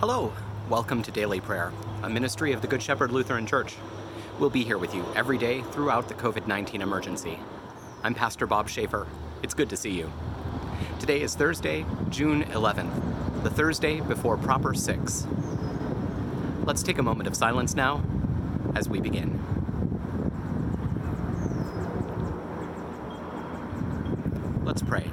Hello, welcome to Daily Prayer, a ministry of the Good Shepherd Lutheran Church. We'll be here with you every day throughout the COVID 19 emergency. I'm Pastor Bob Schaefer. It's good to see you. Today is Thursday, June 11th, the Thursday before Proper 6. Let's take a moment of silence now as we begin. Let's pray.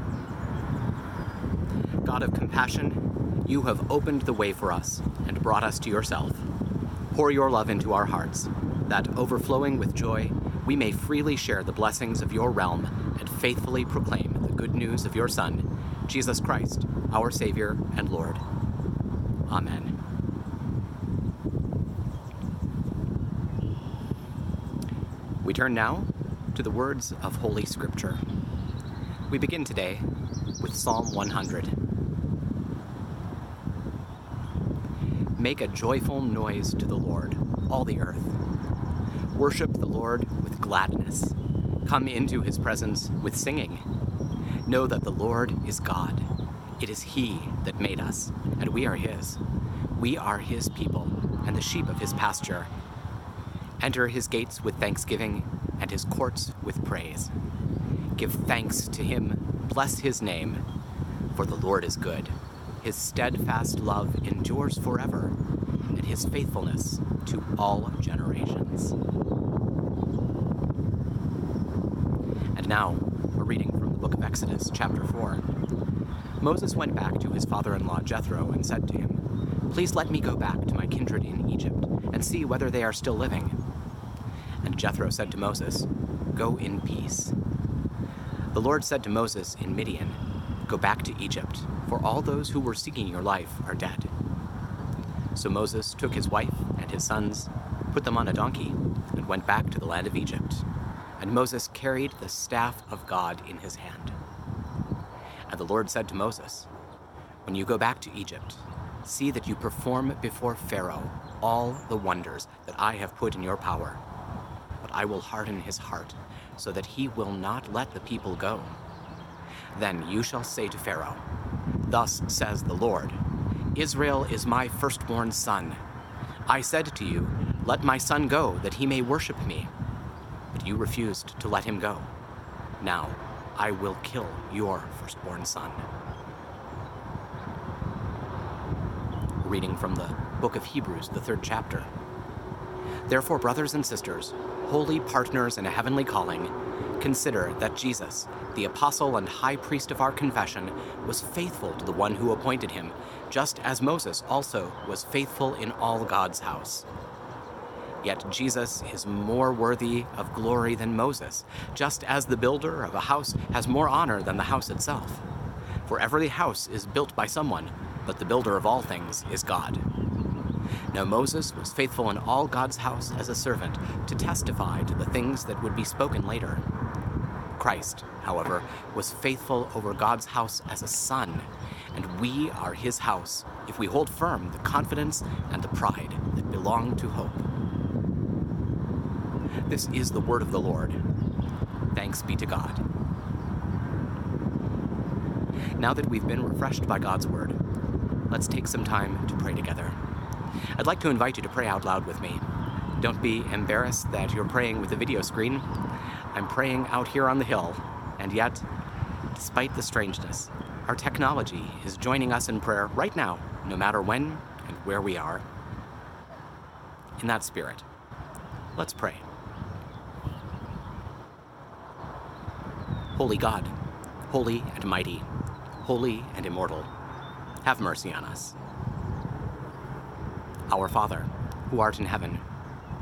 God of compassion, you have opened the way for us and brought us to yourself. Pour your love into our hearts, that overflowing with joy, we may freely share the blessings of your realm and faithfully proclaim the good news of your Son, Jesus Christ, our Savior and Lord. Amen. We turn now to the words of Holy Scripture. We begin today with Psalm 100. Make a joyful noise to the Lord, all the earth. Worship the Lord with gladness. Come into his presence with singing. Know that the Lord is God. It is he that made us, and we are his. We are his people, and the sheep of his pasture. Enter his gates with thanksgiving and his courts with praise. Give thanks to him, bless his name, for the Lord is good. His steadfast love endures forever, and his faithfulness to all generations. And now, a reading from the book of Exodus, chapter 4. Moses went back to his father in law Jethro and said to him, Please let me go back to my kindred in Egypt and see whether they are still living. And Jethro said to Moses, Go in peace. The Lord said to Moses in Midian, Go back to Egypt, for all those who were seeking your life are dead. So Moses took his wife and his sons, put them on a donkey, and went back to the land of Egypt. And Moses carried the staff of God in his hand. And the Lord said to Moses, When you go back to Egypt, see that you perform before Pharaoh all the wonders that I have put in your power but I will harden his heart, so that he will not let the people go. Then you shall say to Pharaoh, Thus says the Lord Israel is my firstborn son. I said to you, Let my son go, that he may worship me. But you refused to let him go. Now I will kill your firstborn son. reading from the book of Hebrews, the third chapter. Therefore, brothers and sisters, holy partners in a heavenly calling, consider that Jesus, the apostle and high priest of our confession, was faithful to the one who appointed him, just as Moses also was faithful in all God's house. Yet Jesus is more worthy of glory than Moses, just as the builder of a house has more honor than the house itself. For every house is built by someone, but the builder of all things is God. Now Moses was faithful in all God's house as a servant to testify to the things that would be spoken later. Christ, however, was faithful over God's house as a son, and we are his house if we hold firm the confidence and the pride that belong to hope. This is the word of the Lord. Thanks be to God. Now that we've been refreshed by God's word, let's take some time to pray together. I'd like to invite you to pray out loud with me. Don't be embarrassed that you're praying with a video screen. I'm praying out here on the hill, and yet, despite the strangeness, our technology is joining us in prayer right now, no matter when and where we are. In that spirit, let's pray. Holy God, holy and mighty, holy and immortal, have mercy on us. Our Father, who art in heaven,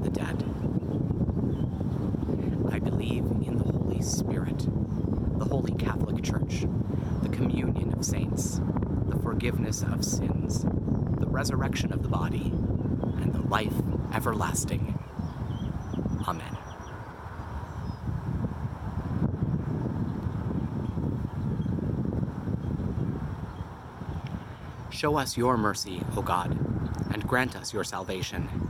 and the dead. I believe in the Holy Spirit, the Holy Catholic Church, the communion of saints, the forgiveness of sins, the resurrection of the body, and the life everlasting. Amen. Show us your mercy, O God, and grant us your salvation.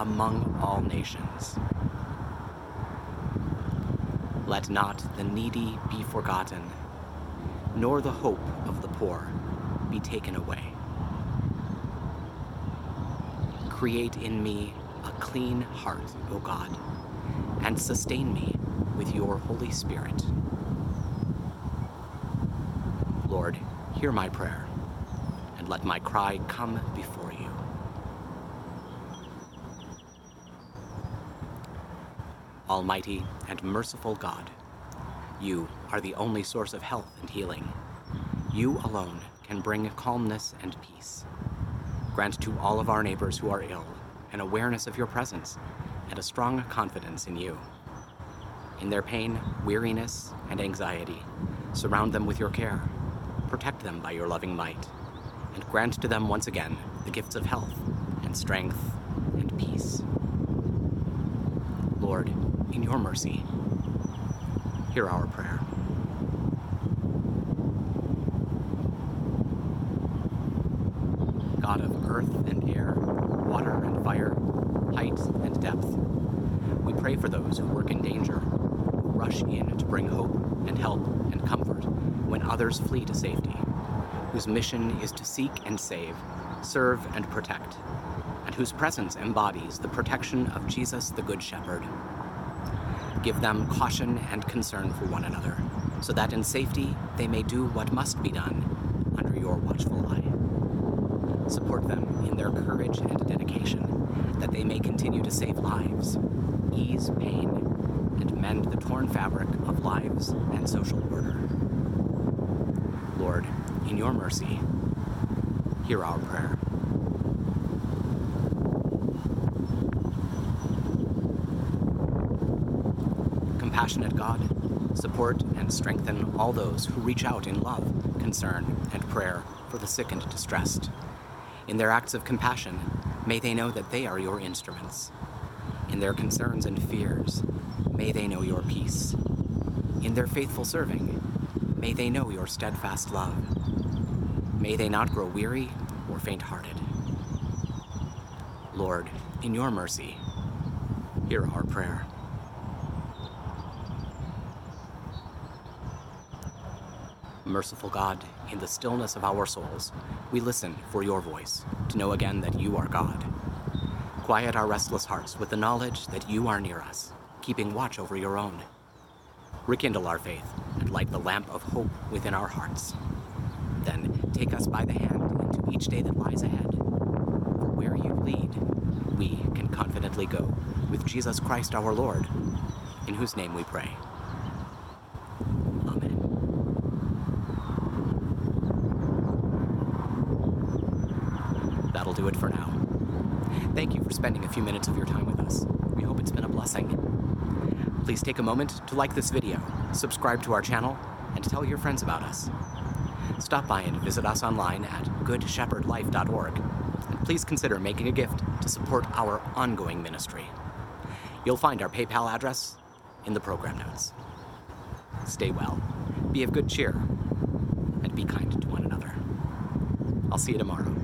among all nations. Let not the needy be forgotten, nor the hope of the poor be taken away. Create in me a clean heart, O God, and sustain me with your Holy Spirit. Lord, hear my prayer and let my cry come before you. Almighty and merciful God, you are the only source of health and healing. You alone can bring calmness and peace. Grant to all of our neighbors who are ill an awareness of your presence and a strong confidence in you. In their pain, weariness, and anxiety, surround them with your care. Protect them by your loving might and grant to them once again the gifts of health and strength and peace. Lord, in your mercy, hear our prayer. God of earth and air, water and fire, height and depth, we pray for those who work in danger, who rush in to bring hope and help and comfort when others flee to safety whose mission is to seek and save, serve and protect, and whose presence embodies the protection of Jesus the Good Shepherd. Give them caution and concern for one another, so that in safety they may do what must be done under your watchful eye. Support them in their courage and dedication, that they may continue to save lives, ease pain, and mend the torn fabric of lives and social order. Lord, in your mercy, hear our prayer. Compassionate God, support and strengthen all those who reach out in love, concern, and prayer for the sick and distressed. In their acts of compassion, may they know that they are your instruments. In their concerns and fears, may they know your peace. In their faithful serving, may they know your steadfast love. May they not grow weary or faint hearted. Lord, in your mercy, hear our prayer. Merciful God, in the stillness of our souls, we listen for your voice to know again that you are God. Quiet our restless hearts with the knowledge that you are near us, keeping watch over your own. Rekindle our faith and light the lamp of hope within our hearts. Then take us by the hand into each day that lies ahead. For where you lead, we can confidently go with Jesus Christ our Lord, in whose name we pray. Amen. That'll do it for now. Thank you for spending a few minutes of your time with us. We hope it's been a blessing. Please take a moment to like this video, subscribe to our channel, and tell your friends about us. Stop by and visit us online at goodshepherdlife.org, and please consider making a gift to support our ongoing ministry. You'll find our PayPal address in the program notes. Stay well, be of good cheer, and be kind to one another. I'll see you tomorrow.